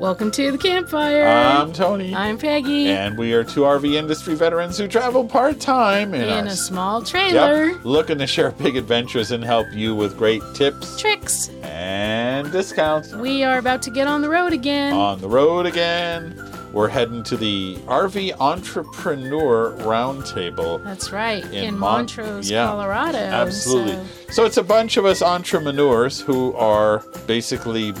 Welcome to the campfire. I'm Tony. I'm Peggy. and we are two RV industry veterans who travel part time in, in our a small trailer. Yep, looking to share big adventures and help you with great tips Tricks. and discounts. We are about to get on the road again. On the road again. We're heading to the RV Entrepreneur Roundtable. That's right. In In, Mon- Montrose, yeah, Colorado. Absolutely. So- So it's a bunch of us entrepreneurs who are basically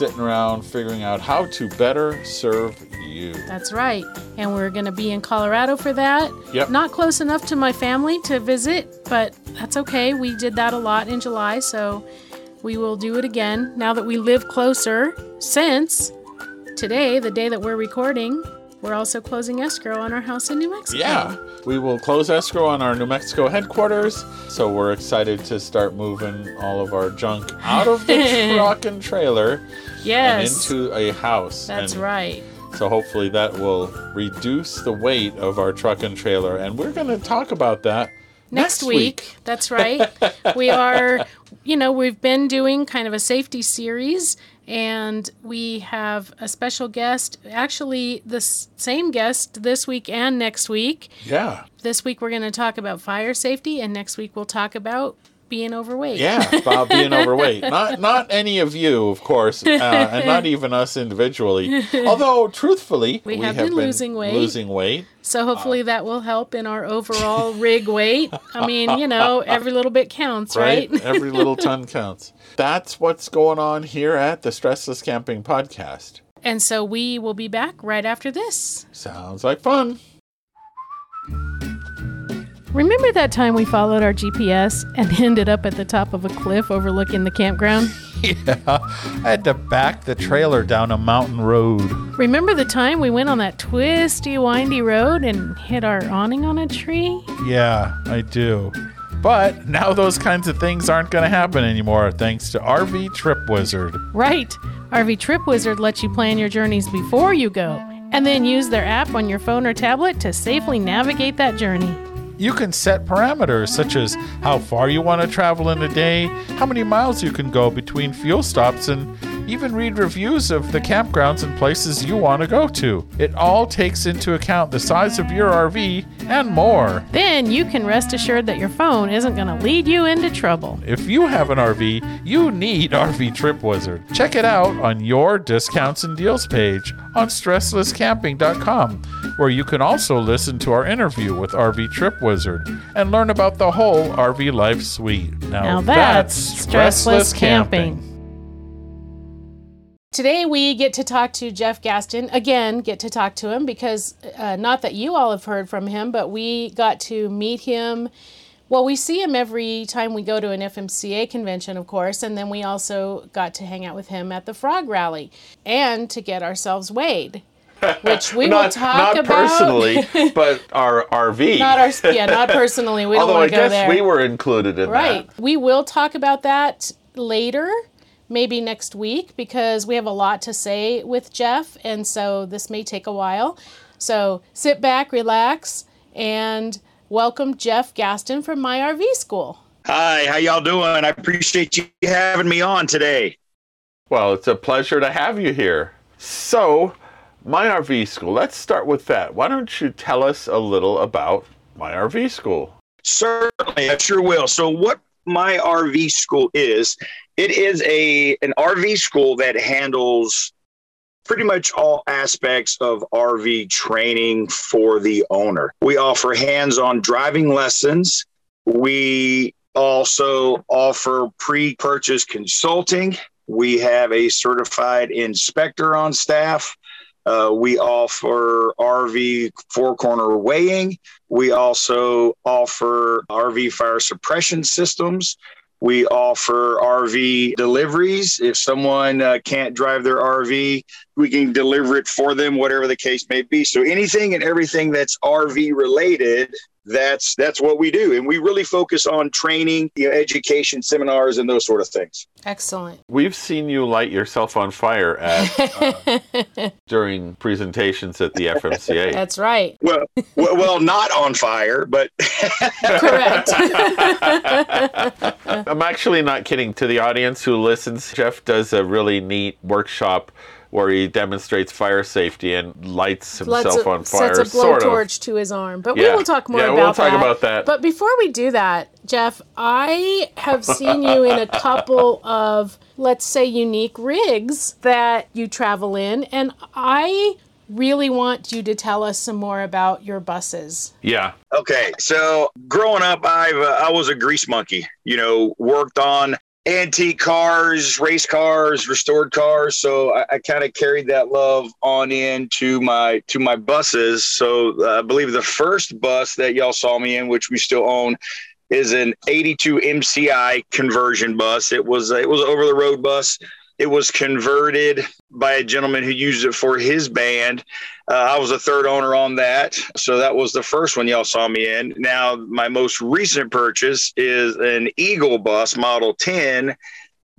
sitting around figuring out how to better serve you. that's right. And we're going to be in Colorado for that. Yep. Not close enough to my family to visit, but that's okay. We did that a lot in July, so we will do it again now that we live closer. Since today, the day that we're recording, we're also closing escrow on our house in New Mexico. Yeah, we will close escrow on our New Mexico headquarters. So we're excited to start moving all of our junk out of the truck and trailer Yes. and into a house. that's And right. So hopefully that will reduce the weight of our truck and trailer. And we're going to talk about that next, week. That's right. we are, you know, we've been doing kind of a safety series, and we have a special guest. Actually, the same guest this week and next week. Yeah. This week we're going to talk about fire safety, and next week we'll talk about being overweight. Yeah, about being overweight. Not not any of you, of course, uh, and not even us individually. Although, truthfully, We have been losing weight. Losing weight. So hopefully that will help in our overall rig weight. I mean, you know, every little bit counts, right? Every little ton counts. That's what's going on here at the Stressless Camping Podcast. and so we will be back right after this. Sounds like fun. Remember that time we followed our GPS and ended up at the top of a cliff overlooking the campground? Yeah, I had to back the trailer down a mountain road. Remember the time we went on that twisty, windy road and hit our awning on a tree? Yeah, I do. But now those kinds of things aren't going to happen anymore thanks to RV Trip Wizard. Right. RV Trip Wizard lets you plan your journeys before you go and then use their app on your phone or tablet to safely navigate that journey. You can set parameters such as how far you want to travel in a day, how many miles you can go between fuel stops, and even read reviews of the campgrounds and places you want to go to. It all takes into account the size of your RV and more. Then you can rest assured that your phone isn't going to lead you into trouble. If you have an RV, you need RV Trip Wizard. Check it out on your discounts and deals page on stresslesscamping.com, where you can also listen to our interview with RV Trip Wizard and learn about the whole RV life suite. Now, Now that's stressless camping. Today we get to talk to Jeff Gaston. Again, get to talk to him because uh, not that you all have heard from him, but we got to meet him. Well, we see him every time we go to an FMCA convention, of course, and then we also got to hang out with him at the Frog Rally and to get ourselves weighed, which we will talk not about. personally, but our RV. not our, yeah, not personally. We don't Although I want to go guess there. we were included in Right. that. Right. We will talk about that later, maybe next week, because we have a lot to say with Jeff, and so this may take a while. So sit back, relax, and welcome Jeff Gaston from My RV School. Hi, how y'all doing? I appreciate you having me on today. Well, it's a pleasure to have you here. So, my RV school. Let's start with that. Why don't you tell us a little about my RV school? Certainly, I sure will. So, what my RV school is, it is a an RV school that handles pretty much all aspects of RV training for the owner. We offer hands-on driving lessons. We also offer pre-purchase consulting. We have a certified inspector on staff. Uh, we offer RV four corner weighing. We also offer RV fire suppression systems. We offer RV deliveries. If someone uh, can't drive their RV, we can deliver it for them, whatever the case may be. So anything and everything that's RV related, that's that's what we do, and we really focus on training, you know, education, seminars, and those sort of things. Excellent. We've seen you light yourself on fire at uh, during presentations at the FMCA. That's right. Well, well, well not on fire, but Correct. I'm actually not kidding. To the audience who listens, Jeff does a really neat workshop where he demonstrates fire safety and lights himself Let's on fire. sets a sort of. blowtorch to his arm. But we will talk more Yeah, about we'll talk that. about that. But before we do that, Jeff, I have seen you in a couple of, let's say, unique rigs that you travel in, and I really want you to tell us some more about your buses. Yeah. Okay, so growing up, I've uh, I was a grease monkey. You know, worked on antique cars, race cars, restored cars. So I, I kind of carried that love on into my to my buses. So uh, I believe the first bus that y'all saw me in, which we still own, is an '82 MCI conversion bus. It was it was over the road bus. It was converted by a gentleman who used it for his band. Uh, I was a third owner on that. So that was the first one y'all saw me in. Now, my most recent purchase is an Eagle bus, Model 10,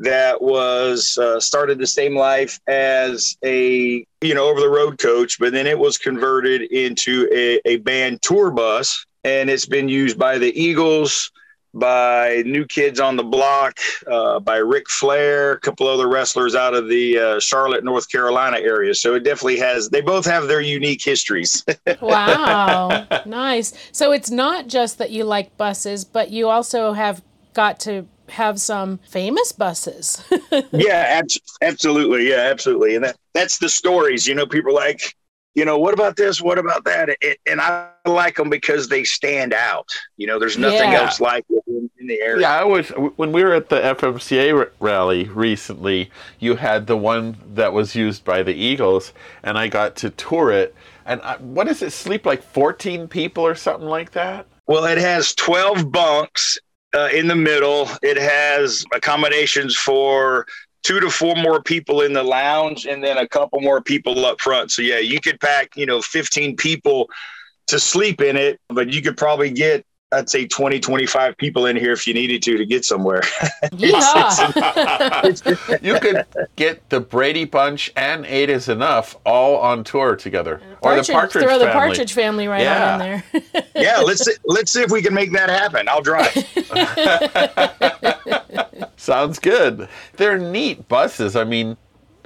that was uh, started the same life as a you know over the road coach but then it was converted into a, a band tour bus and it's been used by the eagles by new kids on the block uh, by Ric flair a couple other wrestlers out of the uh, charlotte north carolina area so it definitely has they both have their unique histories Wow, nice. So it's not just that you like buses, but you also have got to have some famous buses. yeah, abs- absolutely. Yeah, absolutely. And that, that's the stories, you know, people like, you know, what about this? What about that? It, and I like them because they stand out. You know, there's nothing Yeah. else like it in, in the area. Yeah, I was when we were at the FMCA r- rally recently. You had the one that was used by the Eagles, and I got to tour it. And I, what does it sleep like? Fourteen people or something like that? Well, it has 12 bunks uh, in the middle. It has accommodations for two to four more people in the lounge and then a couple more people up front. So, yeah, you could pack, you know, 15 people to sleep in it, but you could probably get, I'd say 20, 25 people in here if you needed to to get somewhere. Yeehaw. You could get the Brady Bunch and Eight is Enough all on tour together, or the Partridge throw Family. the Partridge Family right Yeah. on in there. yeah, let's see, let's see if we can make that happen. I'll drive. Sounds good. They're neat buses. I mean,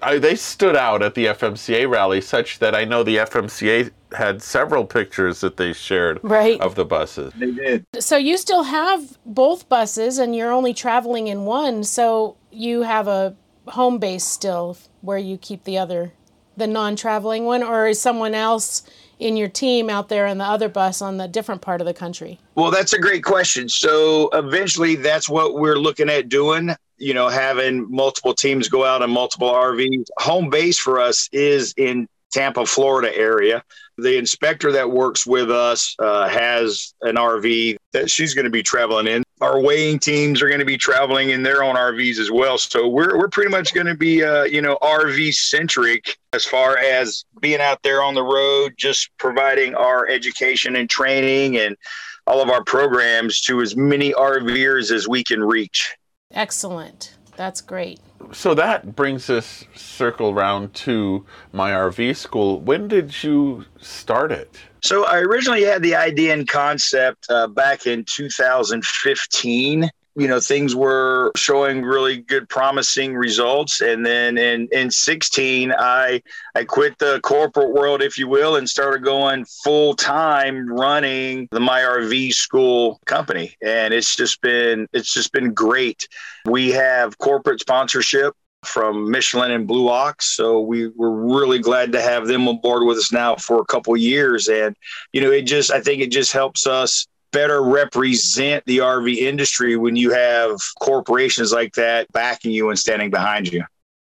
I, they stood out at the FMCA rally such that I know the FMCA had several pictures that they shared Right. of the buses. they did. so you still have both buses and you're only traveling in one, so you have a home base still where you keep the other the non-traveling one or is someone else in your team out there in the other bus on the different part of the country? Well, that's a great question. So eventually, that's what we're looking at doing. You know, having multiple teams go out on multiple RVs. Home base for us is in Tampa, Florida area. The inspector that works with us uh, has an RV that she's going to be traveling in. Our weighing teams are going to be traveling in their own RVs as well. So we're we're pretty much going to be uh, you know RV centric as far as being out there on the road, just providing our education and training and all of our programs to as many RVers as we can reach. Excellent. That's great. So that brings us circle round to my RV school. When did you start it? So I originally had the idea and concept uh, back in 2015. You know, things were showing really good, promising results, and then in in 16, I I quit the corporate world, if you will, and started going full time running the My RV School company, and it's just been it's just been great. We have corporate sponsorship from Michelin and Blue Ox. So we were really glad to have them on board with us now for a couple years. And, you know, it just, I think it just helps us better represent the RV industry when you have corporations like that backing you and standing behind you.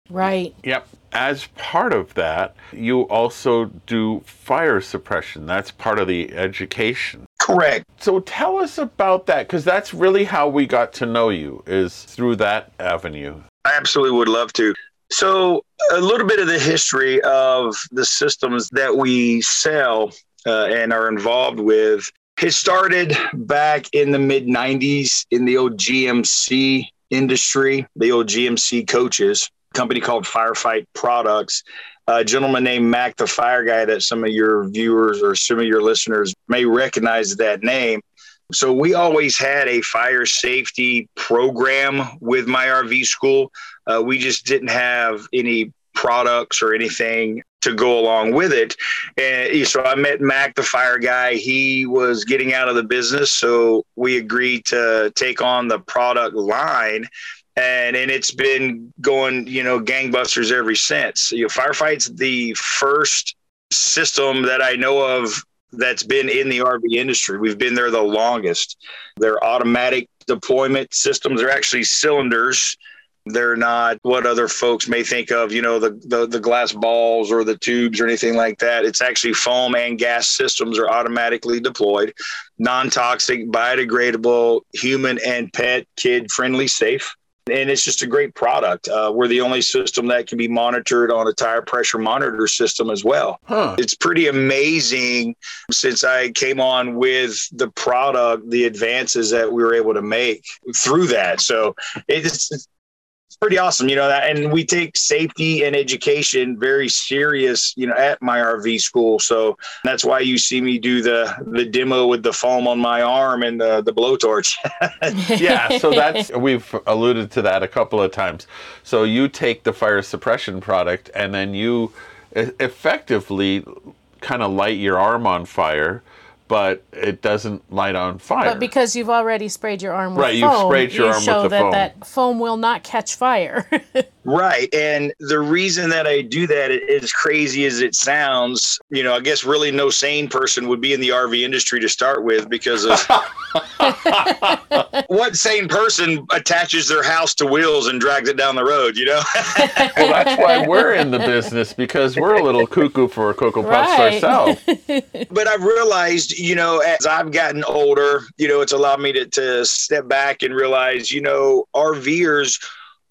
Right. Yep. As part of that, you also do fire suppression. That's part of the education. Correct. So tell us about that because that's really how we got to know you is through that avenue. I absolutely would love to. So, a little bit of the history of the systems that we sell uh, and are involved with. It started back in the mid 90s in the old GMC industry, the old GMC coaches, company called Firefight Products. A gentleman named Mac the Fire Guy, that some of your viewers or some of your listeners may recognize that name. So we always had a fire safety program with my RV school. Uh, we just didn't have any products or anything to go along with it. And eh, so I met Mac, the fire guy. He was getting out of the business. So we agreed to take on the product line. And, and it's been going, you know, gangbusters ever since. You know, Firefight's the first system that I know of that's been in the RV industry. We've been there the longest. They're automatic deployment systems. They're actually cylinders. They're not what other folks may think of, you know, the, the, the glass balls or the tubes or anything like that. It's actually foam and gas systems are automatically deployed, non toxic, biodegradable, human and pet, kid friendly, safe and it's just a great product. Uh, we're the only system that can be monitored on a tire pressure monitor system as well. Huh. It's pretty amazing since I came on with the product, the advances that we were able to make through that. So it's pretty awesome, you know that, and we take safety and education very serious, you know, at my RV school. So that's why you see me do the the demo with the foam on my arm and the the blowtorch. yeah, so that's we've alluded to that a couple of times. So you take the fire suppression product and then you effectively kind of light your arm on fire but it doesn't light on fire. But because you've already sprayed your arm with right, foam, you've sprayed your you arm show with the that foam. that foam will not catch fire. right, and the reason that I do that, as crazy as it sounds, you know, I guess really no sane person would be in the RV industry to start with because of what sane person attaches their house to wheels and drags it down the road, you know? well, that's why we're in the business because we're a little cuckoo for Cocoa Puffs Right. ourselves. but I've realized, you know, as I've gotten older, you know, it's allowed me to, to step back and realize, you know, RVers,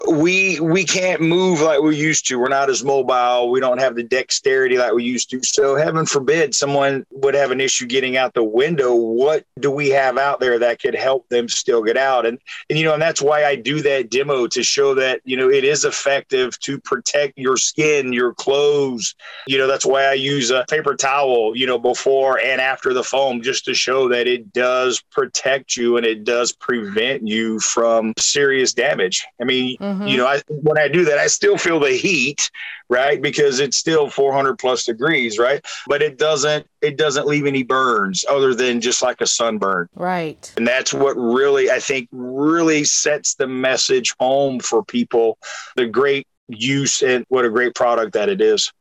we we can't move like we used to. We're not as mobile. We don't have the dexterity like we used to. So heaven forbid someone would have an issue getting out the window. What do we have out there that could help them still get out? And and you know, and that's why I do that demo to show that, you know, it is effective to protect your skin, your clothes. You know, that's why I use a paper towel, you know, before and after the foam just to show that it does protect you and it does prevent you from serious damage. I mean, you know, I, when I do that, I still feel the heat, right? Because it's still 400 plus degrees, right? But it doesn't it doesn't leave any burns other than just like a sunburn. right. And that's what really I think really sets the message home for people the great use and what a great product that it is.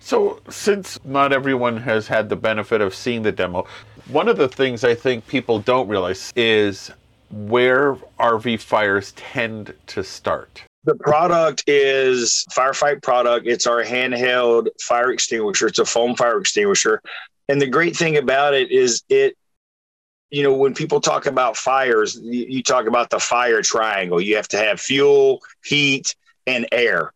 So, since not everyone has had the benefit of seeing the demo, one of the things I think people don't realize is where RV fires tend to start. The product is Firefight product. It's our handheld fire extinguisher. It's a foam fire extinguisher. And the great thing about it is it, you know, when people talk about fires, you, talk about the fire triangle. You have to have fuel, heat, and air.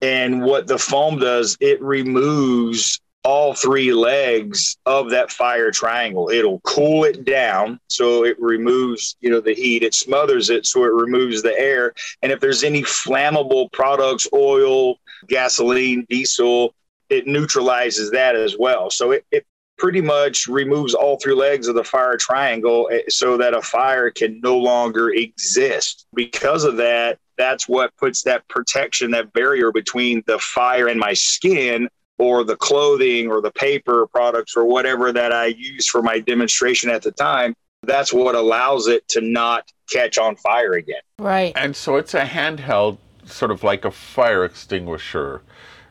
And what the foam does, it removes all three legs of that fire triangle. It'll cool it down so it removes, you know, the heat. It smothers it so it removes the air. And if there's any flammable products, oil, gasoline, diesel, it neutralizes that as well. So it, it pretty much removes all three legs of the fire triangle eh, so that a fire can no longer exist. Because of that, that's what puts that protection, that barrier between the fire and my skin or the clothing or the paper products or whatever that I use for my demonstration at the time. That's what allows it to not catch on fire again. Right. And so it's a handheld, sort of like a fire extinguisher,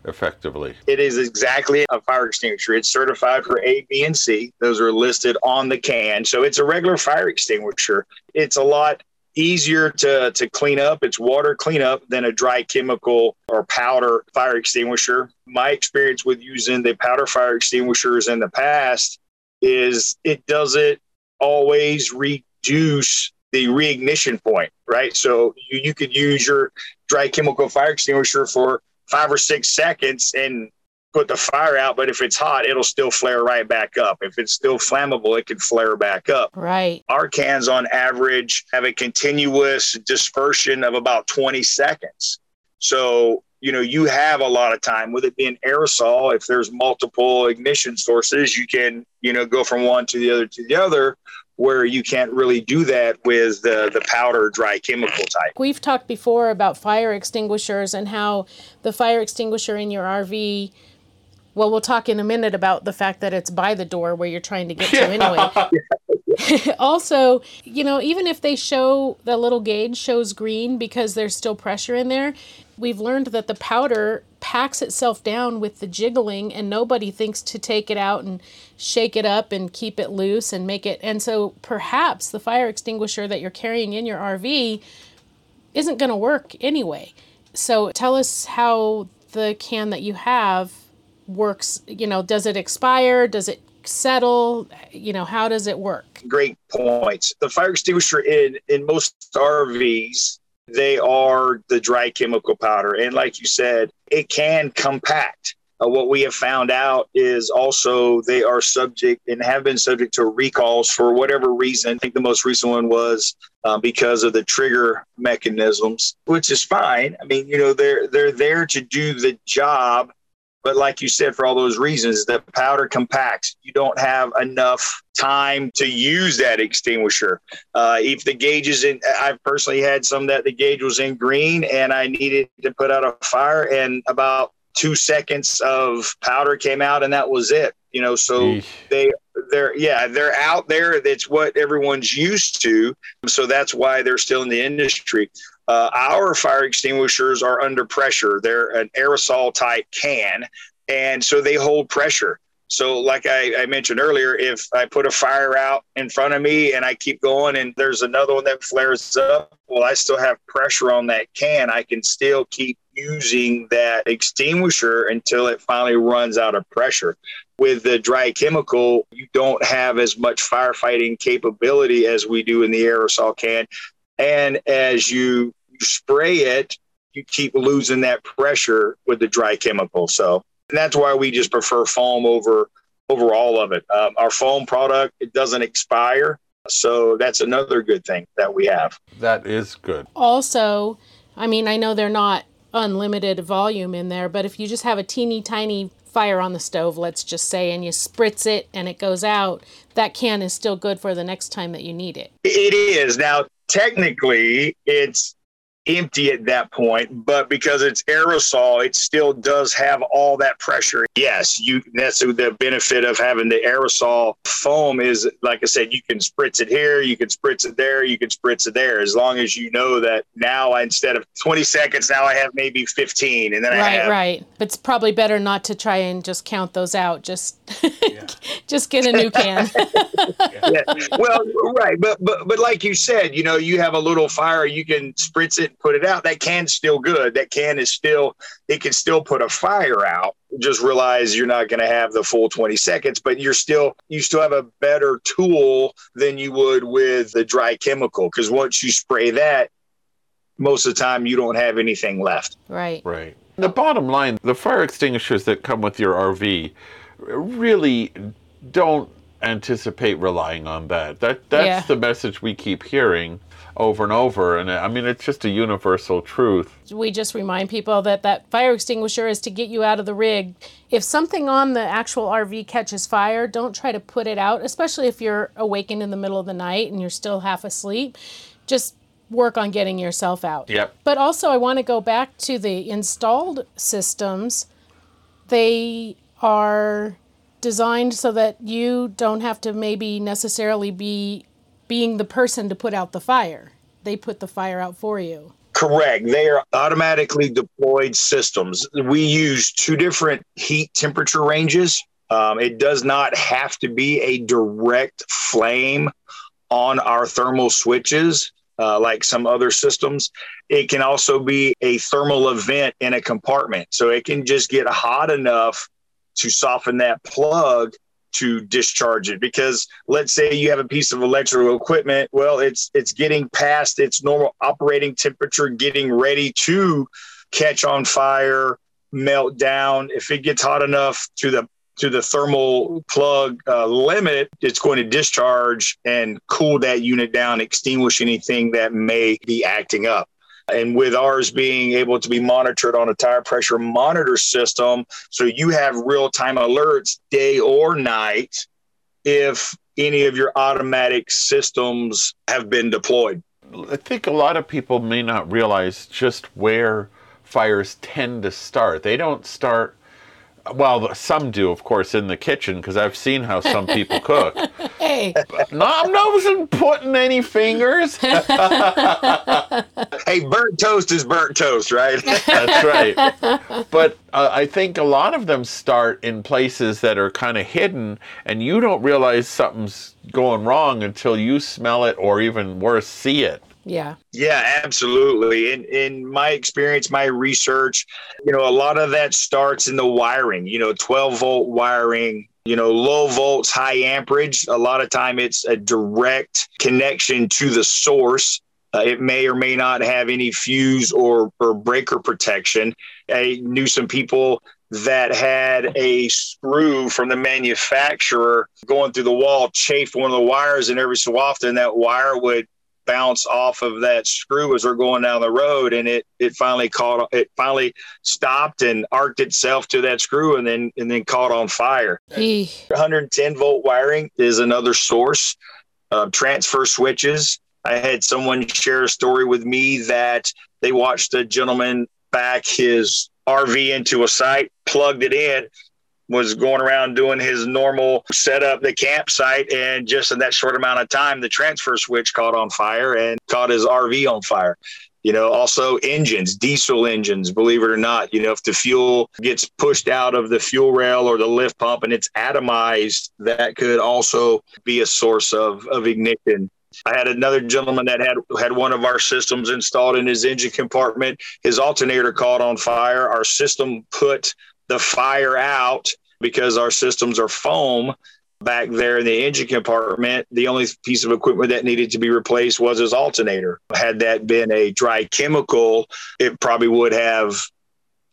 effectively. It is exactly a fire extinguisher. It's certified for A, B, and C. Those are listed on the can. So it's a regular fire extinguisher. It's a lot easier to, to clean up. It's water cleanup than a dry chemical or powder fire extinguisher. My experience with using the powder fire extinguishers in the past is it doesn't always reduce the reignition point, right? So you, you could use your dry chemical fire extinguisher for five or six seconds and put the fire out, but if it's hot, it'll still flare right back up. If it's still flammable, it can flare back up. Right. Our cans on average have a continuous dispersion of about 20 seconds. So, you know, you have a lot of time with it being aerosol. If there's multiple ignition sources, you can, you know, go from one to the other to the other where you can't really do that with the, the powder dry chemical type. We've talked before about fire extinguishers and how the fire extinguisher in your RV well, we'll talk in a minute about the fact that it's by the door where you're trying to get to anyway. also, you know, even if they show the little gauge shows green because there's still pressure in there, we've learned that the powder packs itself down with the jiggling and nobody thinks to take it out and shake it up and keep it loose and make it and so perhaps the fire extinguisher that you're carrying in your RV isn't going to work anyway. So tell us how the can that you have works you know does it expire? Does it settle? You know how does it work? Great points. The fire extinguisher in in most rvs they are the dry chemical powder. And like you said it can compact. Uh, what we have found out is also they are subject and have been subject to recalls for whatever reason. I think the most recent one was uh, because of the trigger mechanisms, which is fine. I mean, you know, they're they're there to do the job but like you said, for all those reasons, the powder compacts. You don't have enough time to use that extinguisher. Uh, if the gauge is in, I've personally had some that the gauge was in green and I needed to put out a fire, and about two seconds of powder came out, and that was it. You know, so Eesh. they they're yeah they're out there. That's what everyone's used to. So that's why they're still in the industry. Uh, our fire extinguishers are under pressure. They're an aerosol type can, and so they hold pressure. So, like I, I, mentioned earlier, if I put a fire out in front of me and I keep going and there's another one that flares up, well, I still have pressure on that can. I can still keep using that extinguisher until it finally runs out of pressure. With the dry chemical, you don't have as much firefighting capability as we do in the aerosol can. And as you spray it, you keep losing that pressure with the dry chemical. So that's why we just prefer foam over over all of it. Um, our foam product it doesn't expire, so that's another good thing that we have. That is good. Also, I mean, I know they're not unlimited volume in there, but if you just have a teeny tiny fire on the stove, let's just say, and you spritz it and it goes out, that can is still good for the next time that you need it. It is. Now, technically it's empty at that point, but because it's aerosol, it still does have all that pressure. Yes, you that's the benefit of having the aerosol foam is like I said, you can spritz it here, you can spritz it there, you can spritz it there, as long as you know that now instead of 20 seconds, now I have maybe 15, and then right, I have right. But it's probably better not to try and just count those out. Just yeah. just get a new can. yeah. Well, right, but but but like you said, you know, you have a little fire, you can spritz it put it out, that can's still good. That can is still, it can still put a fire out. Just realize you're not going to have the full 20 seconds, but you're still, you still have a better tool than you would with the dry chemical. Because once you spray that, most of the time you don't have anything left. Right. Right. The bottom line the fire extinguishers that come with your RV really don't anticipate relying on that. That that's yeah. the message we keep hearing over and over and I mean it's just a universal truth. We just remind people that that fire extinguisher is to get you out of the rig. If something on the actual RV catches fire, don't try to put it out, especially if you're awakened in the middle of the night and you're still half asleep. Just work on getting yourself out. Yep. But also I want to go back to the installed systems. They are designed so that you don't have to maybe necessarily be being the person to put out the fire. They put the fire out for you. Correct. They are automatically deployed systems. We use two different heat temperature ranges. Um, it does not have to be a direct flame on our thermal switches. Uh, like some other systems. It can also be a thermal event in a compartment. So it can just get hot enough to soften that plug to discharge it because let's say you have a piece of electrical equipment well it's it's getting past its normal operating temperature getting ready to catch on fire melt down. If it gets hot enough to the to the thermal plug uh, limit, it's going to discharge and cool that unit down, extinguish anything that may be acting up. And with ours being able to be monitored on a tire pressure monitor system, so you have real time alerts day or night if any of your automatic systems have been deployed. I think a lot of people may not realize just where fires tend to start. They don't start well, some do, of course, in the kitchen because I've seen how some people cook. Hey, No, I wasn't putting any fingers. Hey, burnt toast is burnt toast, right? That's right. But uh, I think a lot of them start in places that are kind of hidden, and you don't realize something's going wrong until you smell it, or even worse, see it. Yeah. Yeah, absolutely. In in my experience, my research, you know, a lot of that starts in the wiring. You know, 12 volt wiring. You know, low volts, high amperage. A lot of time, it's a direct connection to the source. Uh, it may or may not have any fuse or or breaker protection. I knew some people that had a screw from the manufacturer going through the wall, chafed one of the wires, and every so often that wire would bounce off of that screw as we're going down the road and it it finally caught it finally stopped and arced itself to that screw and then and then caught on fire Eeh. 110 volt wiring is another source uh, transfer switches i had someone share a story with me that they watched a gentleman back his rv into a site plugged it in was going around doing his normal setup, the campsite, and just in that short amount of time, the transfer switch caught on fire and caught his RV on fire. You know, also engines, diesel engines, believe it or not, you know, if the fuel gets pushed out of the fuel rail or the lift pump and it's atomized, that could also be a source of, of ignition. I had another gentleman that had had one of our systems installed in his engine compartment. His alternator caught on fire. Our system put the fire out because our systems are foam back there in the engine compartment. The only piece of equipment that needed to be replaced was his alternator. Had that been a dry chemical, it probably would have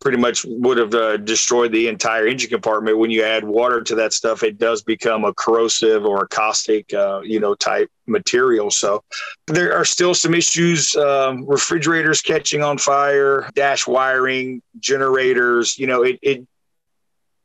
pretty much would have uh, destroyed the entire engine compartment. When you add water to that stuff, it does become a corrosive or a caustic, uh, you know, type material. So there are still some issues: um, refrigerators catching on fire, dash wiring, generators. You know, it it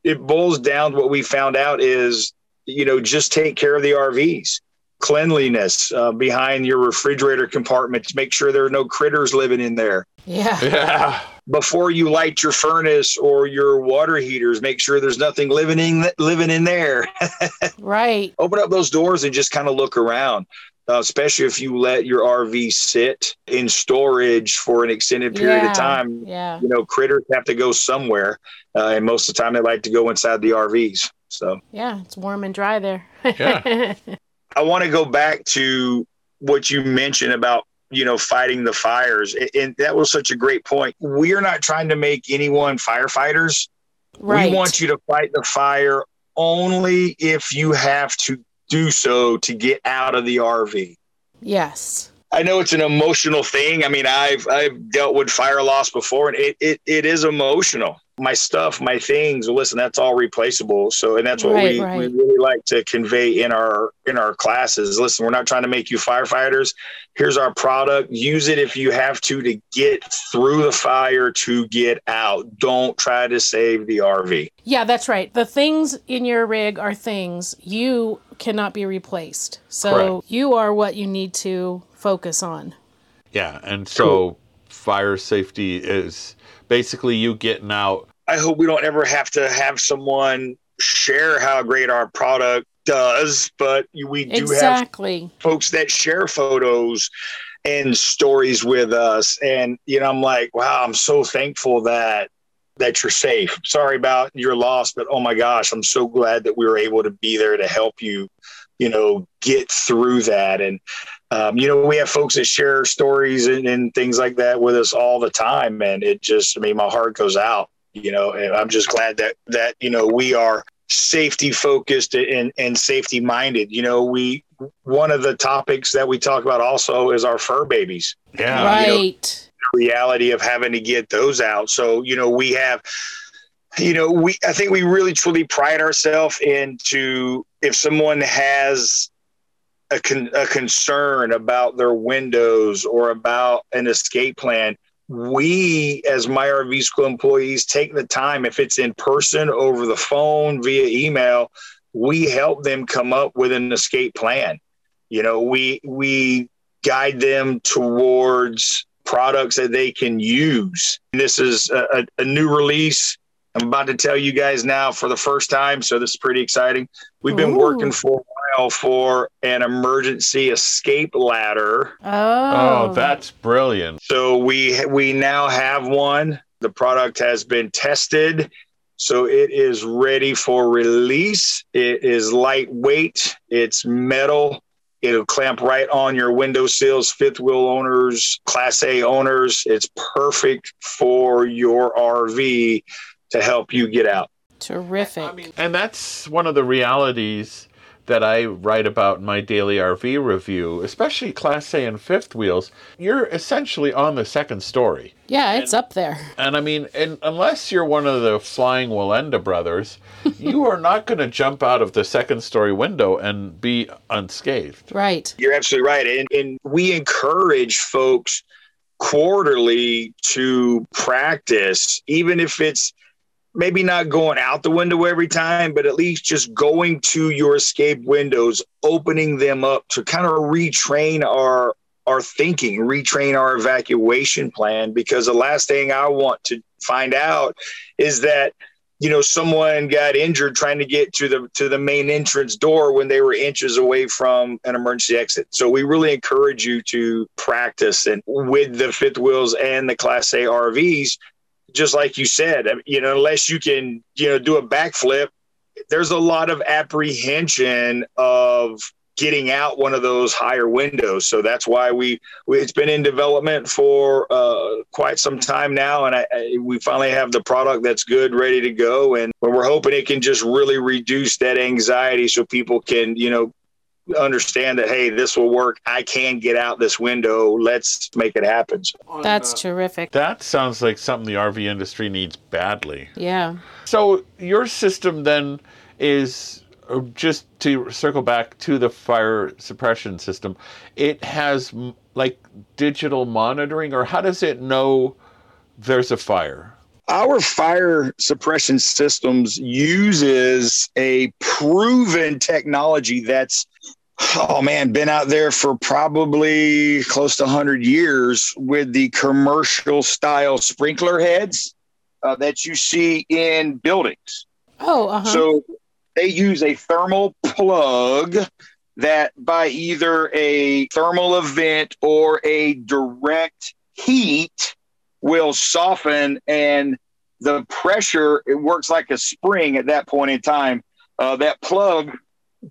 it boils down to what we found out is, you know, just take care of the RVs. Cleanliness uh, behind your refrigerator compartments. Make sure there are no critters living in there Yeah. Yeah. Before you light your furnace or your water heaters, make sure there's nothing living in living in there. Right. Open up those doors and just kind of look around. Uh, especially if you let your RV sit in storage for an extended period yeah. of time, Yeah. you know, critters have to go somewhere, uh, and most of the time they like to go inside the RVs. So Yeah. It's warm and dry there. Yeah. I want to go back to what you mentioned about you know fighting the fires, and that was such a great point. We are not trying to make anyone firefighters. right. We want you to fight the fire only if you have to do so to get out of the RV. Yes. I know it's an emotional thing. I mean, I've I've dealt with fire loss before, and it it, it is emotional. My stuff, my things. Listen, that's all replaceable. So, and that's what Right, we, right. we really like to convey in our in our classes. Listen, we're not trying to make you firefighters. Here's our product. Use it if you have to to get through the fire to get out. Don't try to save the RV. Yeah, that's right. The things in your rig are things you cannot be replaced. So Correct. you are what you need to focus on. Yeah. And so fire safety is basically you getting out. I hope we don't ever have to have someone share how great our product does, but we do have exactly. folks that share photos and stories with us. And, you know, I'm like, wow, I'm so thankful that that you're safe. Sorry about your loss, but oh my gosh, I'm so glad that we were able to be there to help you, you know, get through that. And um, you know, we have folks that share stories and, and things like that with us all the time. And it just, I mean, my heart goes out, you know, and I'm just glad that, that, you know, we are safety focused and, and safety minded. You know, we, one of the topics that we talk about also is our fur babies Yeah. you know, right. reality of having to get those out. So, you know, we have you know, we I think we really truly pride ourselves into if someone has a, con- a concern about their windows or about an escape plan, we as my RV school employees take the time if it's in person over the phone via email we help them come up with an escape plan. You know we we guide them towards products that they can use. This is a, a new release. I'm about to tell you guys now for the first time so this is pretty exciting. We've been Ooh. working for for an emergency escape ladder. Oh, Oh, that's brilliant. So we we now have one. The product has been tested. So it is ready for release. It is lightweight. It's metal. It'll clamp right on your window sills, fifth wheel owners, class A owners. It's perfect for your RV to help you get out. terrific. And that's one of the realities that I write about in my daily RV review, especially Class A and fifth wheels. You're essentially on the second story. yeah, it's up there. And I mean, and unless you're one of the flying Wallenda brothers, you are not going to jump out of the second story window and be unscathed. Right. You're absolutely right. And, and we encourage folks quarterly to practice, even if it's maybe not going out the window every time, but at least just going to your escape windows, opening them up to kind of retrain our our thinking, retrain our evacuation plan. Because the last thing I want to find out is that you know someone got injured trying to get to the to the main entrance door when they were inches away from an emergency exit so we really encourage you to practice and with the fifth wheels and the class a rvs just like you said you know unless you can you know do a backflip there's a lot of apprehension of getting out one of those higher windows. So that's why we, we it's been in development for uh, quite some time now. And I, I, we finally have the product that's good ready to go. And we're hoping it can just really reduce that anxiety so people can you know understand that hey this will work i can get out this window let's make it happen That's terrific. That sounds like something the RV industry needs badly. Yeah. So your system then is uh, just to circle back to the fire suppression system. It has m- like digital monitoring, or how does it know there's a fire? our fire suppression systems uses a proven technology that's oh man been out there for probably close to 100 years with the commercial style sprinkler heads uh, that you see in buildings Oh, uh huh. so they use a thermal plug that by either a thermal event or a direct heat will soften and the pressure it works like a spring at that point in time uh, that plug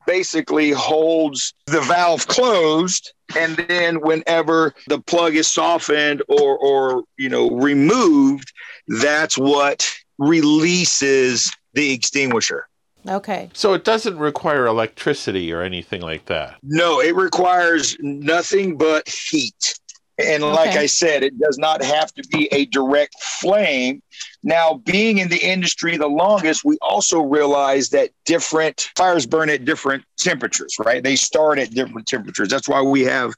basically holds the valve closed and then whenever the plug is softened or or you know removed that's what releases the extinguisher okay. So it doesn't require electricity or anything like that. no it requires nothing but heat and like Okay. i said it does not have to be a direct flame now being in the industry the longest we also realize that different fires burn at different temperatures right they start at different temperatures that's why we have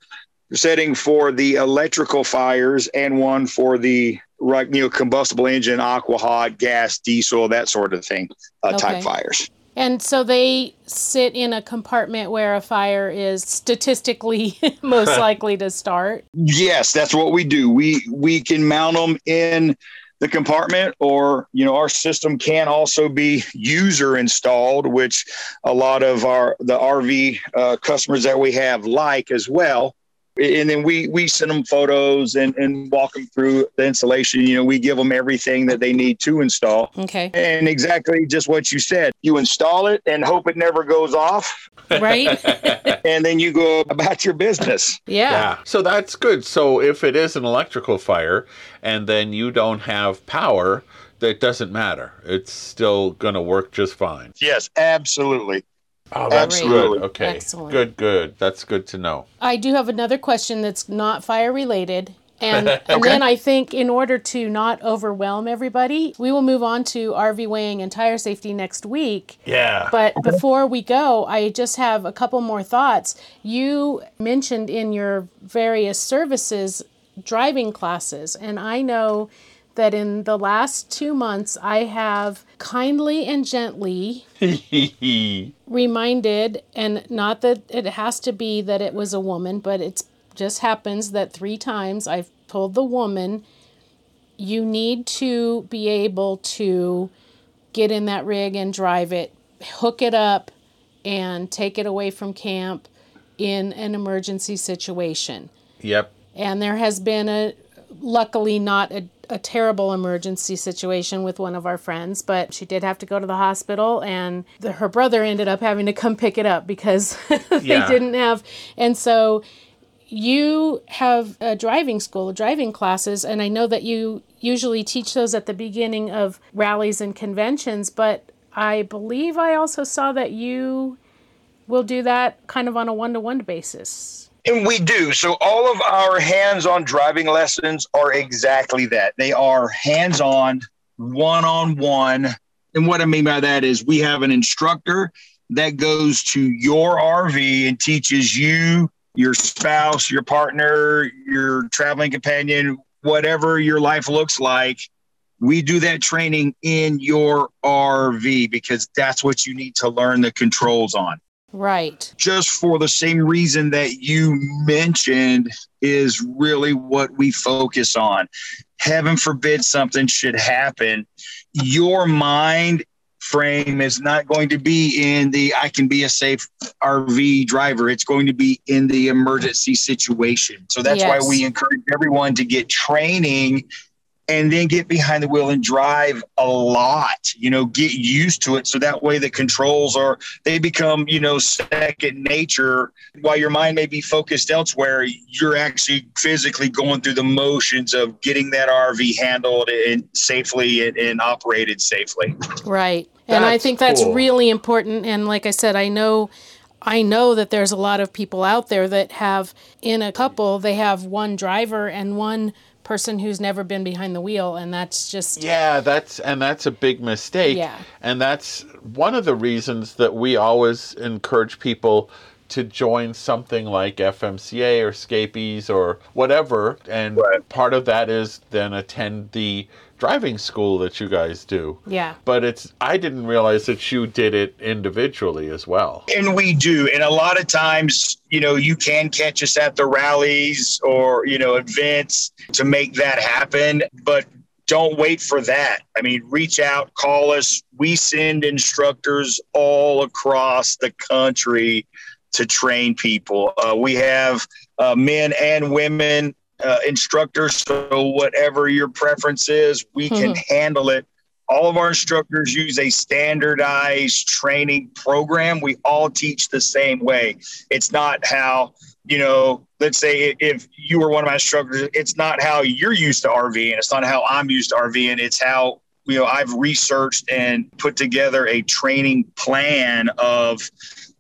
a setting for the electrical fires and one for the you know combustible engine aqua hot gas diesel that sort of thing uh, Okay. type fires And so they sit in a compartment where a fire is statistically most likely to start. Yes, that's what we do. We we can mount them in the compartment, or you know, our system can also be user installed, which a lot of our the RV uh, customers that we have like as well. And then we we send them photos and and walk them through the installation. You know, we give them everything that they need to install. Okay. And exactly just what you said. You install it and hope it never goes off, Right? and then you go about your business. yeah. So that's good. So if it is an electrical fire and then you don't have power, that doesn't matter. It's still going to work just fine. Yes, absolutely. Oh, that's Absolutely. good. Okay. Excellent. Good, good. That's good to know. I do have another question that's not fire related. And, and then I think in order to not overwhelm everybody, we will move on to RV weighing and tire safety next week. Yeah. But before we go, I just have a couple more thoughts. You mentioned in your various services driving classes, and I know that in the last two months, I have kindly and gently reminded, and not that it has to be that it was a woman, but it just happens that three times I've told the woman, you need to be able to get in that rig and drive it, hook it up, and take it away from camp in an emergency situation. yep. And there has been a, luckily not a, a terrible emergency situation with one of our friends, but she did have to go to the hospital, and the, her brother ended up having to come pick it up because they Yeah. didn't have. And so you have a driving school, driving classes, and I know that you usually teach those at the beginning of rallies and conventions, but I believe I also saw that you will do that kind of on a one to one basis. And we do. So all of our hands-on driving lessons are exactly that. They are hands-on, one-on-one. And what I mean by that is we have an instructor that goes to your RV and teaches you, your spouse, your partner, your traveling companion, whatever your life looks like. We do that training in your RV because that's what you need to learn the controls on Right. just for the same reason that you mentioned is really what we focus on. Heaven forbid something should happen. Your mind frame is not going to be in the I can be a safe RV driver. It's going to be in the emergency situation. So that's Yes. why we encourage everyone to get training and then get behind the wheel and drive a lot you know get used to it so that way the controls are they become you know second nature while your mind may be focused elsewhere you're actually physically going through the motions of getting that rv handled and safely and, and operated safely Right. And I think that's cool. really important. And like I said, I know. I know that there's a lot of people out there that have, in a couple, they have one driver and one person who's never been behind the wheel. And that's just, Yeah, that's and that's a big mistake. Yeah. And that's one of the reasons that we always encourage people to join something like FMCA or Escapees or whatever. And Right. part of that is then attend the driving school that you guys do. yeah. But it's I didn't realize that you did it individually as well. And we do. And a lot of times, you know, you can catch us at the rallies or, you know, events to make that happen. But don't wait for that. I mean, reach out, call us. We send instructors all across the country to train people. Uh, we have uh, men and women uh, instructors. So, whatever your preference is, we can handle it all of our instructors use a standardized training program. We all teach the same way. It's not how, you know, let's say if you were one of my instructors, it's not how you're used to RVing. It's not how I'm used to RVing. It's how, you know, I've researched and put together a training plan of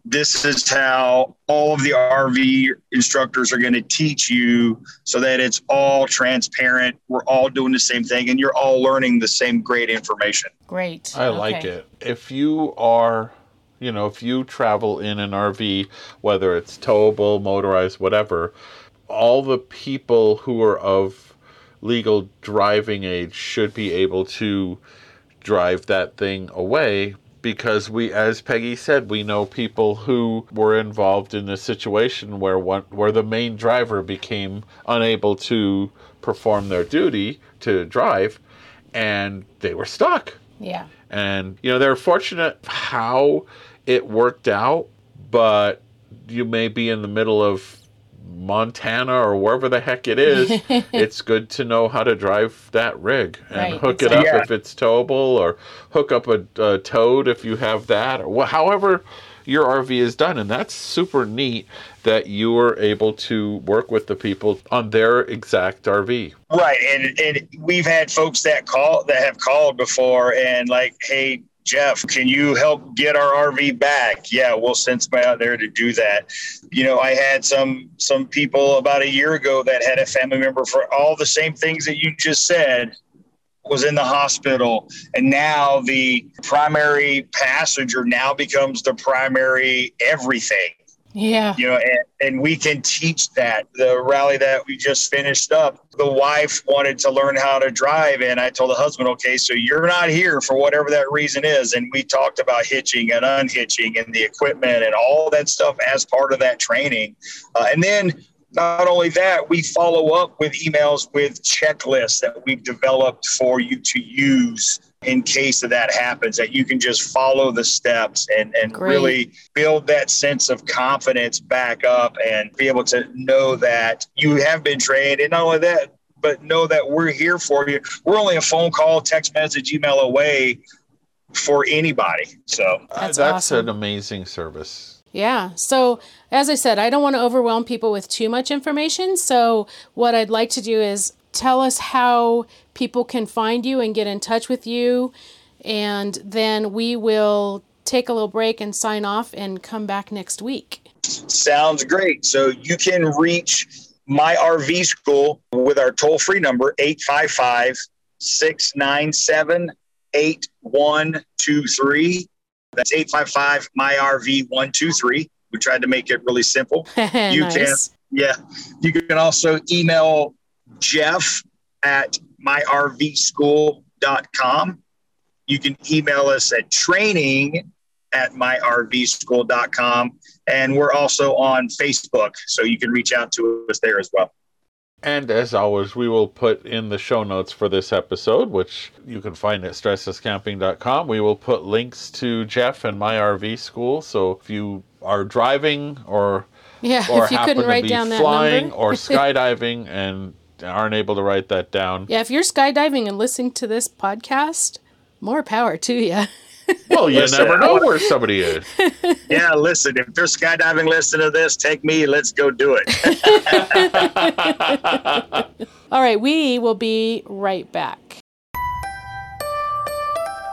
this is how all of the RV instructors are going to teach you so that it's all transparent. We're all doing the same thing and you're all learning the same great information. Great. I like it. If you are, you know, if you travel in an RV, whether it's towable, motorized, whatever, all the people who are of legal driving age should be able to drive that thing away because we as Peggy said we know people who were involved in a situation where one where the main driver became unable to perform their duty to drive and they were stuck Yeah. and you know they're fortunate how it worked out but you may be in the middle of Montana or wherever the heck it is it's good to know how to drive that rig and Right, hook it up exactly. if it's towable or hook up a, a toad if you have that or wh- however your RV is done and that's super neat that you were able to work with the people on their exact RV Right. And, and we've had folks that call that have called before and like, hey, Jeff, can you help get our RV back? Yeah, we'll send somebody out there to do that. You know, I had some some people about a year ago that had a family member for all the same things that you just said was in the hospital and now the primary passenger now becomes the primary everything Yeah. you know and, and we can teach that. The rally that we just finished up the wife wanted to learn how to drive and i told the husband okay so you're not here for whatever that reason is. And we talked about hitching and unhitching and the equipment and all that stuff as part of that training. Uh, and then not only that, we follow up with emails with checklists that we've developed for you to use in case of that happens, that you can just follow the steps and, and Great. really build that sense of confidence back up and be able to know that you have been trained. And not only that, but know that we're here for you. We're only a phone call, text message, email away for anybody. So Uh, That's that's awesome. an amazing service. Yeah. So, as I said, I don't want to overwhelm people with too much information. So, what I'd like to do is tell us how people can find you and get in touch with you. And then we will take a little break and sign off and come back next week. Sounds great. So you can reach my RV school with our toll free number 855 697 8123. That's 855 my RV 123. We tried to make it really simple. You nice. Yeah. You can also email Jeff at myrvschool.com. You can email us at training at myrvschool.com. And we're also on Facebook, so you can reach out to us there as well. And as always, we will put in the show notes for this episode, which you can find at stresslesscamping.com. We will put links to Jeff and my RV school. So if you are driving or Yeah. or if you happen couldn't to write be down flying or skydiving and aren't able to write that down, yeah. If you're skydiving and listening to this podcast, more power to you. well, you Listen, never know where somebody is. Yeah, listen, if there's skydiving listen to this, take me. Let's go do it. All right, we will be right back.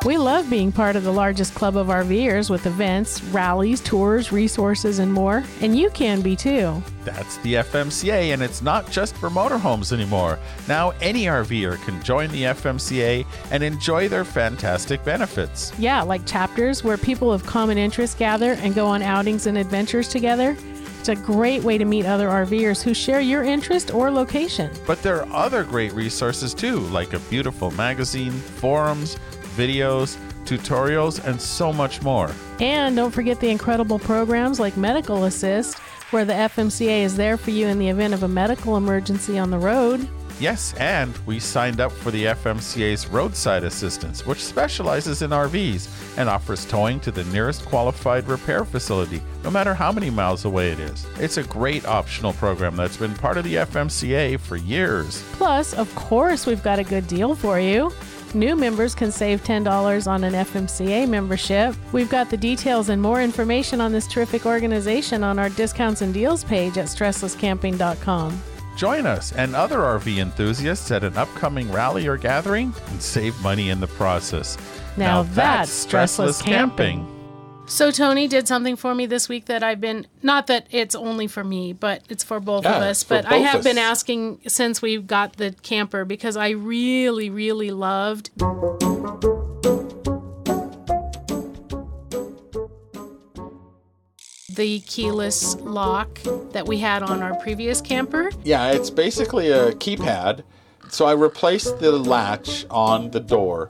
We love being part of the largest club of RVers with events, rallies, tours, resources, and more. And you can be too. That's the FMCA, and it's not just for motorhomes anymore. Now, any RVer can join the FMCA and enjoy their fantastic benefits. Yeah, like chapters where people of common interest gather and go on outings and adventures together. It's a great way to meet other RVers who share your interest or location. But there are other great resources too, like a beautiful magazine, forums, videos, tutorials, and so much more. And don't forget the incredible programs like Medical Assist, where the FMCA is there for you in the event of a medical emergency on the road. Yes, and we signed up for the FMCA's roadside assistance, which specializes in RVs and offers towing to the nearest qualified repair facility, no matter how many miles away it is. It's a great optional program that's been part of the FMCA for years. Plus, of course, we've got a good deal for you. New members can save $10 on an FMCA membership. We've got the details and more information on this terrific organization on our discounts and deals page at stresslesscamping.com. Join us and other RV enthusiasts at an upcoming rally or gathering and save money in the process. Now that's stressless camping. So Tony did something for me this week that I've been not that it's only for me, but it's for both of us. But I have us. been asking since we got the camper because I really, really loved the keyless lock that we had on our previous camper. Yeah, it's basically a keypad. So I replaced the latch on the door.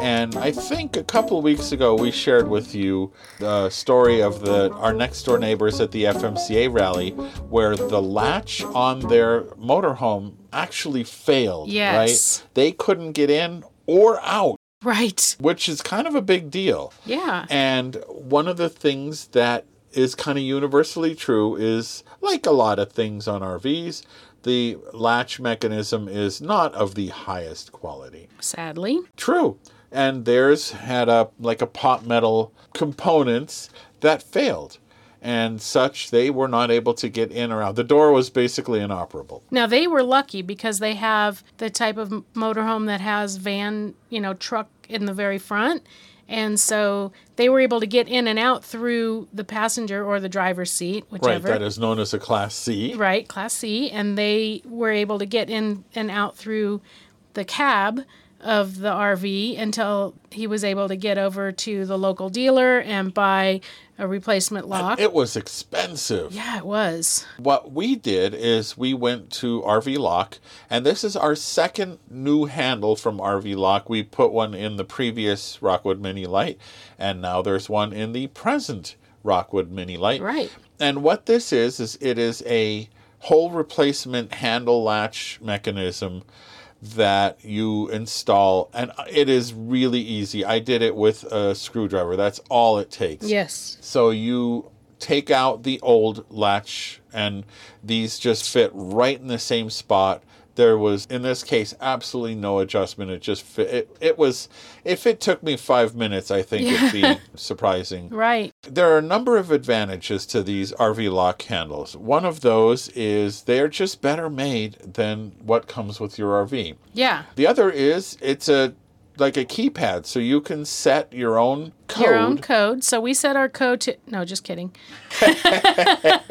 And I think a couple of weeks ago we shared with you the story of the our next door neighbors at the FMCA rally where the latch on their motorhome actually failed, Yes. right? They couldn't get in or out, Right. which is kind of a big deal. Yeah. And one of the things that is kind of universally true is like a lot of things on RVs, the latch mechanism is not of the highest quality. Sadly. True. And theirs had a like a pot metal components that failed. And such they were not able to get in or out. The door was basically inoperable. Now they were lucky because they have the type of motorhome that has van, you know, truck in the very front, And so they were able to get in and out through the passenger or the driver's seat, whichever. Right, that is known as a Class C. Right, Class C, and they were able to get in and out through the cab of the RV until he was able to get over to the local dealer and buy a replacement lock. It was expensive. yeah, it was. What we did is we went to RV Lock, and this is our second new handle from RV Lock. We put one in the previous Rockwood Mini Lite, and now there's one in the present Rockwood Mini Lite. Right. And what this is is it is a whole replacement handle latch mechanism that you install and it is really easy. I did it with a screwdriver. That's all it takes. Yes. So you take out the old latch, and these just fit right in the same spot. There was, in this case, absolutely no adjustment. It just fit. It, it was, if it took me five minutes, I think it'd be surprising. Right. There are a number of advantages to these RV lock handles. One of those is they're just better made than what comes with your RV. Yeah. The other is it's a like a keypad, so you can set your own code. Your own code. So we set our code to no, just kidding.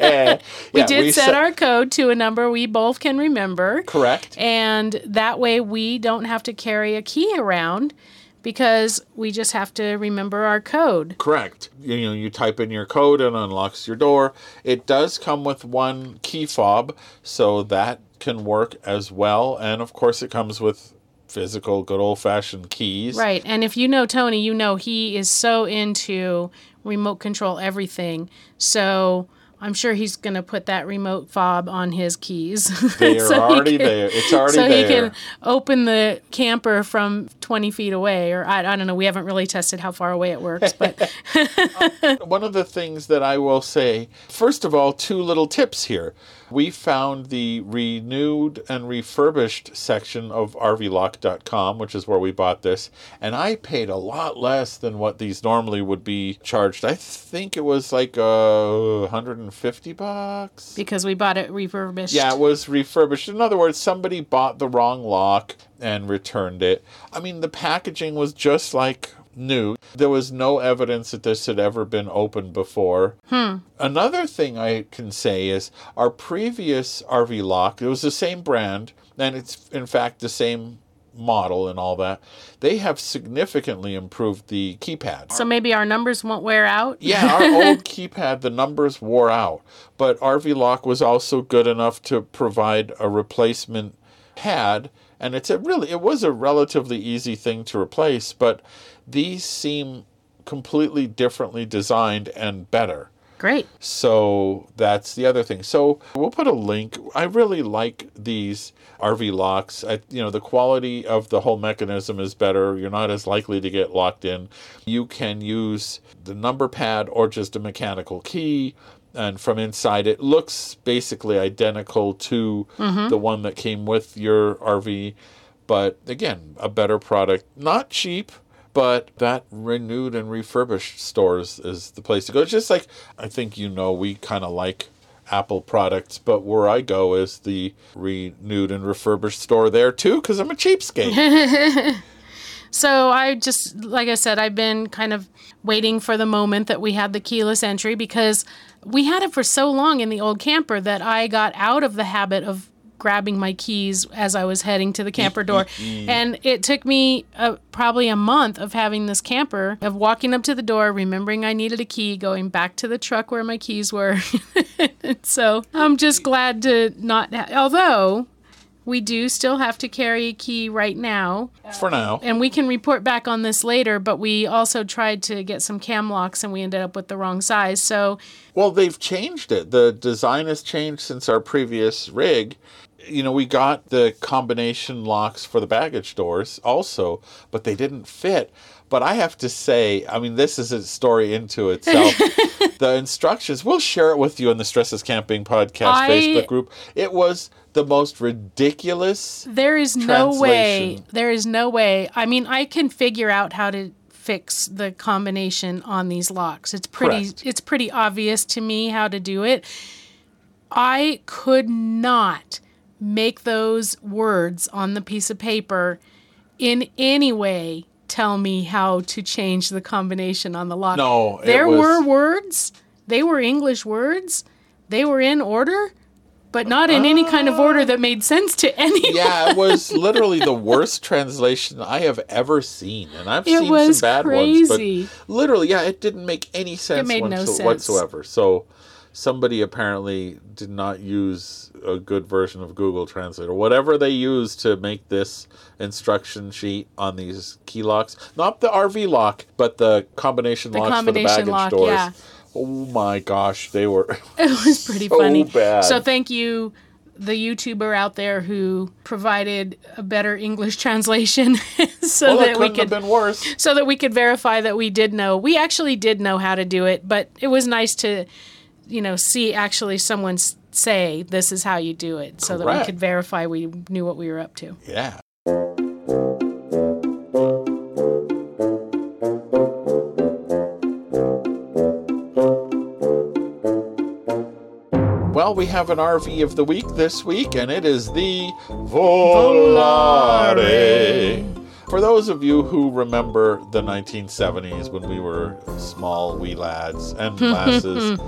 Yeah, We did set, our code to a number we both can remember. correct. And that way we don't have to carry a key around because we just have to remember our code. Correct. You know, you type in your code and unlocks your door. It does come with one key fob, so that can work as well. And of course, it comes with physical, good old fashioned keys. Right. And if you know Tony, you know he is so into remote control everything. So I'm sure he's going to put that remote fob on his keys. They are So he already can- there. It's already so there. he can open the camper from 20 feet away or I, I don't know we haven't really tested how far away it works but One of the things that I will say, first of all, two little tips here. We found the renewed and refurbished section of RVLock.com, which is where we bought this, and I paid a lot less than what these normally would be charged. I think it was like uh, 150 bucks. because we bought it refurbished Yeah, it was refurbished. In other words, somebody bought the wrong lock and returned it. I mean, the packaging was just like new. There was no evidence that this had ever been opened before. Hmm. Another thing I can say is our previous RV lock, it was the same brand, and it's in fact the same model and all that. They have significantly improved the keypad. so maybe our numbers won't wear out Yeah, our old keypad, the numbers wore out, but RV Lock was also good enough to provide a replacement pad, and it's a really it was a relatively easy thing to replace, but these seem completely differently designed and better. great So that's the other thing. So we'll put a link. I really like these RV locks. I, you know, the quality of the whole mechanism is better. You're not as likely to get locked in. You can use the number pad or just a mechanical key. And from inside, it looks basically identical to mm-hmm. the one that came with your RV. But again, a better product. Not cheap, but that renewed and refurbished stores is the place to go. It's just like I think you know we kind of like Apple products, but where I go is the renewed and refurbished store there too because I'm a cheapskate. So I just, like I said, I've been kind of waiting for the moment that we had the keyless entry because we had it for so long in the old camper that I got out of the habit of grabbing my keys as I was heading to the camper door. and it took me uh, probably a month of having this camper, of walking up to the door, remembering I needed a key, going back to the truck where my keys were. so I'm just glad to not, ha- although. We do still have to carry a key right now For now, and we can report back on this later, but we also tried to get some cam locks and we ended up with the wrong size. So, well, they've changed it. The design has changed since our previous rig. You know, we got the combination locks for the baggage doors also, but they didn't fit. But I have to say, I mean, this is a story into itself. the instructions, we'll share it with you in the Stressless Camping Podcast I- Facebook group. It was the most ridiculous. there is no way, there is no way. I mean, I can figure out how to fix the combination on these locks. It's pretty Correct. it's pretty obvious to me how to do it. I could not make those words on the piece of paper in any way tell me how to change the combination on the lock. No, there was- were words. They were English words. They were in order, but not in any kind of order that made sense to anyone. yeah, it was literally the worst translation I have ever seen, and I've It seen some bad crazy. ones. But literally, yeah, it didn't make any sense, it made no sense. whatsoever. So somebody apparently did not use a good version of Google Translate or whatever they used to make this instruction sheet on these key locks. Not the RV lock, but the combination The locks combination for the baggage lock, doors. yeah. Oh my gosh, they were It was pretty So funny. bad. So thank you, the YouTuber out there who provided a better English translation, so well, it that we could have been worse. so that we could verify that we did know. We actually did know how to do it, but it was nice to, you know, see actually someone say this is how you do it, so that we could verify we knew what we were up to. Yeah. Well, we have an RV of the week this week, and it is the Volare. For those of you who remember the 1970s when we were small wee lads and lasses,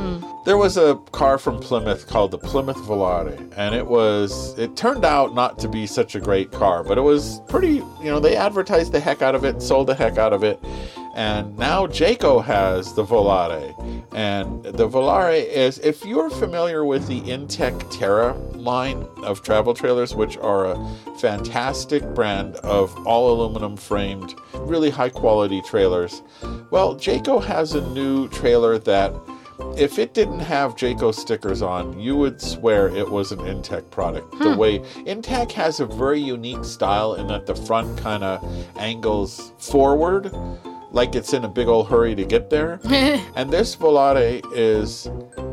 there was a car from Plymouth called the Plymouth Volare, and it was it turned out not to be such a great car, but it was pretty, you know, they advertised the heck out of it, sold the heck out of it. And now Jayco has the Volare. And the Volare is, if you're familiar with the InTech Terra line of travel trailers, which are a fantastic brand of all aluminum framed, really high quality trailers, well, Jayco has a new trailer that if it didn't have Jayco stickers on, you would swear it was an InTech product. The hmm. way InTech has a very unique style in that the front kind of angles forward, like it's in a big old hurry to get there. and this Volare is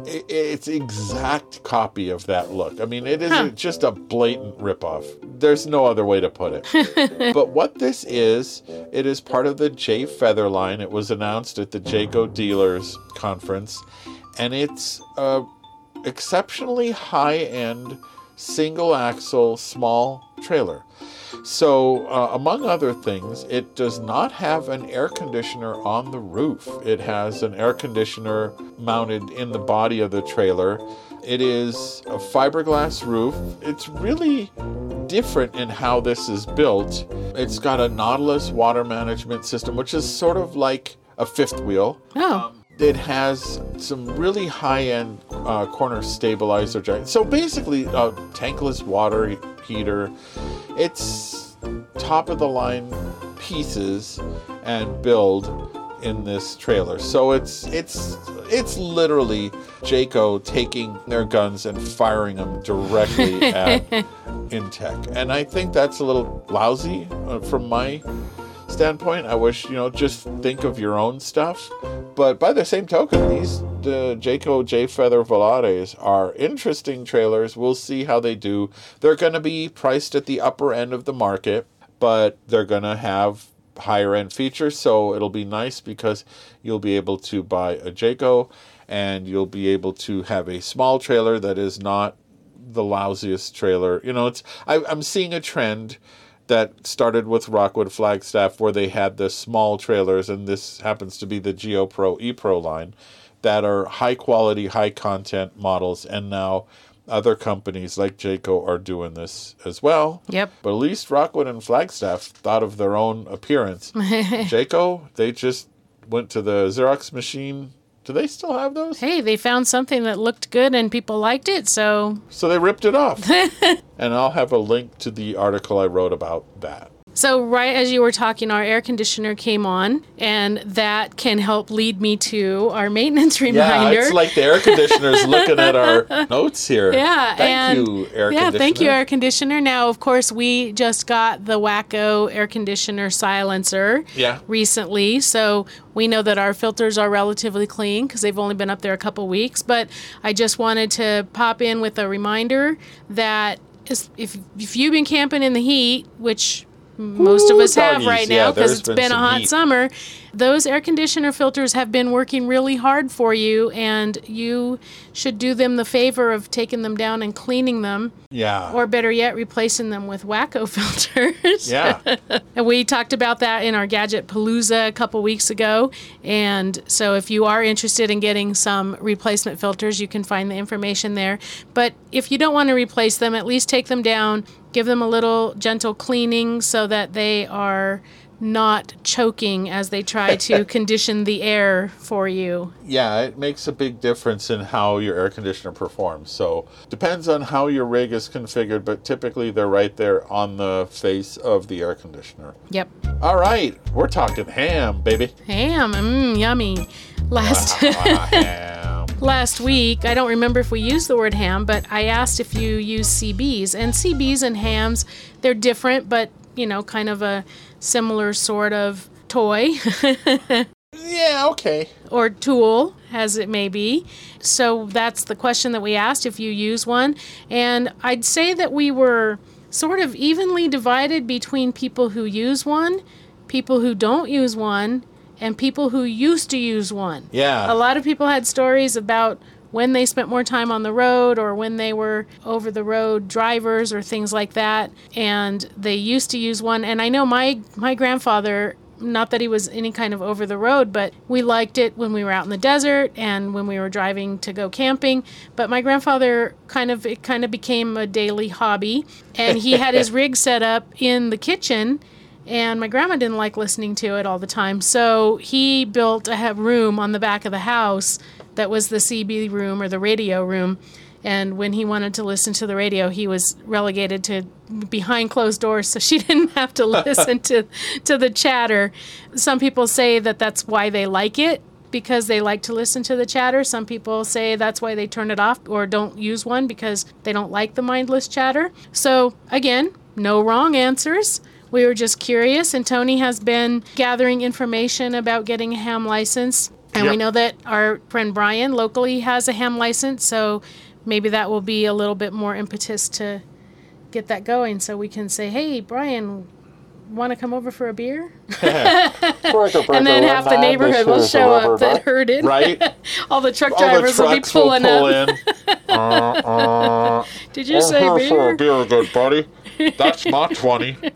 it's exact copy of that look. I mean, it is Huh. just a blatant ripoff. There's no other way to put it. but what this is, it is part of the Jay Feather line. It was announced at the Jayco Dealers Conference, and it's a exceptionally high-end single axle small trailer. So, uh, among other things, it does not have an air conditioner on the roof. It has an air conditioner mounted in the body of the trailer. It is a fiberglass roof. It's really different in how this is built. It's got a Nautilus water management system, which is sort of like a fifth wheel. Oh, It has some really high-end uh, corner stabilizer. jack- So basically, a tankless water heater. It's top of the line pieces and build in this trailer. So it's it's it's literally Jayco taking their guns and firing them directly at Intech. And I think that's a little lousy uh, from my standpoint. I wish, you know, just think of your own stuff. But by the same token, these the Jayco Jay Feather Volares are interesting trailers. We'll see how they do. They're going to be priced at the upper end of the market, but they're going to have higher end features. So it'll be nice because you'll be able to buy a Jayco and you'll be able to have a small trailer that is not the lousiest trailer. You know, it's I, I'm seeing a trend that started with Rockwood Flagstaff where they had the small trailers, and this happens to be the Geo Pro E Pro line that are high quality, high content models, and now other companies like Jayco are doing this as well. Yep. But at least Rockwood and Flagstaff thought of their own appearance. Jayco, they just went to the Xerox machine. Do they still have those? hey, they found something that looked good and people liked it, so So they ripped it off. and I'll have a link to the article I wrote about that. So, right as you were talking, our air conditioner came on, and that can help lead me to our maintenance reminder. Yeah, it's like the air conditioner's looking at our notes here. Yeah, thank you, air conditioner. yeah, conditioner. thank you, air conditioner. Now, of course, we just got the Wacko air conditioner silencer Yeah. recently, so we know that our filters are relatively clean because they've only been up there a couple weeks. But I just wanted to pop in with a reminder that if if you've been camping in the heat, which most of Ooh, us have right now because there's it's been been a hot heat. summer. Those air conditioner filters have been working really hard for you, and you should do them the favor of taking them down and cleaning them, Yeah. or better yet, replacing them with Wacko filters. yeah. And we talked about that in our Gadget Palooza a couple weeks ago. And so if you are interested in getting some replacement filters, you can find the information there. But if you don't want to replace them, at least take them down, give them a little gentle cleaning so that they are not choking as they try to condition the air for you. yeah, it makes a big difference in how your air conditioner performs. So depends on how your rig is configured, but typically they're right there on the face of the air conditioner. Yep. All right, we're talking ham, baby. Ham, mmm, yummy. Last Ah, ham. last week, I don't remember if we used the word ham, but I asked if you use CBs. And CBs and hams, they're different, but, you know, kind of a similar sort of toy Yeah, okay. or tool, as it may be. So that's the question that we asked if you use one. And I'd say that we were sort of evenly divided between people who use one, people who don't use one, and people who used to use one. Yeah. A lot of people had stories about when they spent more time on the road or when they were over the road drivers or things like that. And they used to use one. And I know my my grandfather not that he was any kind of over the road but we liked it when we were out in the desert and when we were driving to go camping. But my grandfather kind of it kind of became a daily hobby. And he had his rig set up in the kitchen and my grandma didn't like listening to it all the time. So he built a room on the back of the house that was the CB room or the radio room. And when he wanted to listen to the radio, he was relegated to behind closed doors, so she didn't have to listen to to the chatter. Some people say that that's why they like it because they like to listen to the chatter. Some people say that's why they turn it off or don't use one because they don't like the mindless chatter. So, again, no wrong answers. We were just curious, and Tony has been gathering information about getting a ham license. And we know that our friend Brian locally has a ham license, so maybe that will be a little bit more impetus to get that going so we can say, hey, Brian, want to come over for a beer? and then half the neighborhood will show up that heard it. Right? All the truck All the drivers will be trucks will pulling pull up. Uh, uh, Did you say I'm here for a beer, good buddy. That's my 20.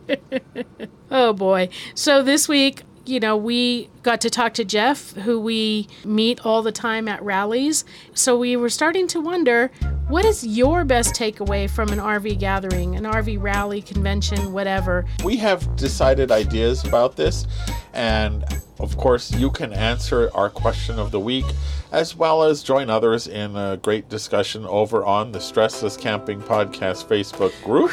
Oh boy. So this week, you know, we got to talk to Jeff, who we meet all the time at rallies. So we were starting to wonder what is your best takeaway from an RV gathering, an RV rally, convention, whatever? We have decided ideas about this, and of course, you can answer our question of the week as well as join others in a great discussion over on the Stressless Camping Podcast Facebook group.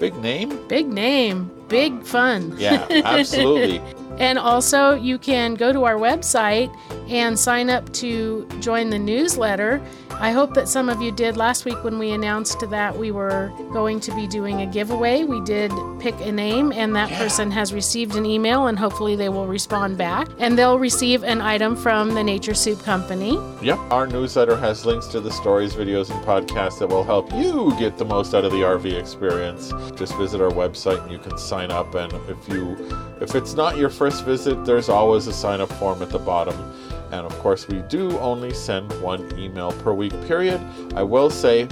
Big name? Big name, big fun. Yeah, absolutely. And also, you can go to our website and sign up to join the newsletter. I hope that some of you did last week when we announced that we were going to be doing a giveaway. We did pick a name, and that person has received an email, and hopefully they will respond back. And they'll receive an item from the Nature Soup Company. Yep, our newsletter has links to the stories, videos, and podcasts that will help you get the most out of the RV experience. Just visit our website and you can sign up. And if you, if it's not your first visit, there's always a sign up form at the bottom. And of course, we do only send one email per week. Period. I will say,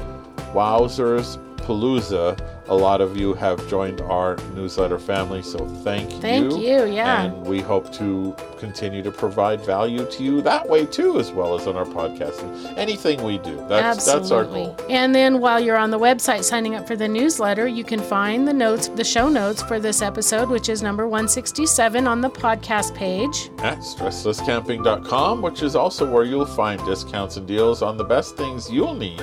Wowzers Palooza. A lot of you have joined our newsletter family, so thank you. Thank you, yeah. And we hope to continue to provide value to you that way too, as well as on our podcast and anything we do. That's that's our Absolutely. goal. And then while you're on the website signing up for the newsletter, you can find the notes, the show notes for this episode, which is number 167 on the podcast page. At stresslesscamping.com, which is also where you'll find discounts and deals on the best things you'll need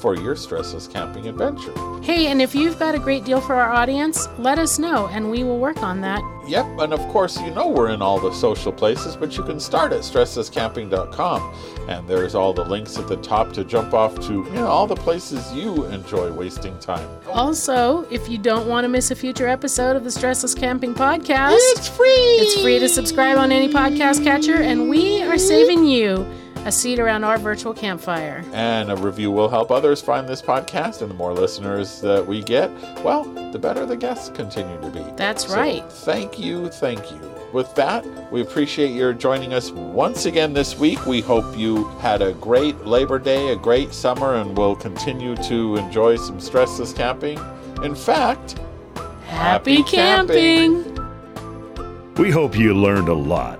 for your stressless camping adventure. Hey, and if you've got a great deal for our audience, let us know and we will work on that. Yep, and of course, you know we're in all the social places, but you can start at stresslesscamping.com. And there's all the links at the top to jump off to you know, all the places you enjoy wasting time. Also, if you don't want to miss a future episode of the Stressless Camping Podcast, It's free! it's free to subscribe on any podcast catcher, and we are saving you a seat around our virtual campfire. And a review will help others find this podcast, and the more listeners that we get, well, the better the guests continue to be. That's So right. Thank you, thank you. with that, we appreciate your joining us once again this week. We hope you had a great Labor Day, a great summer, and will continue to enjoy some stressless camping. In fact, Happy, Happy camping. camping. We hope you learned a lot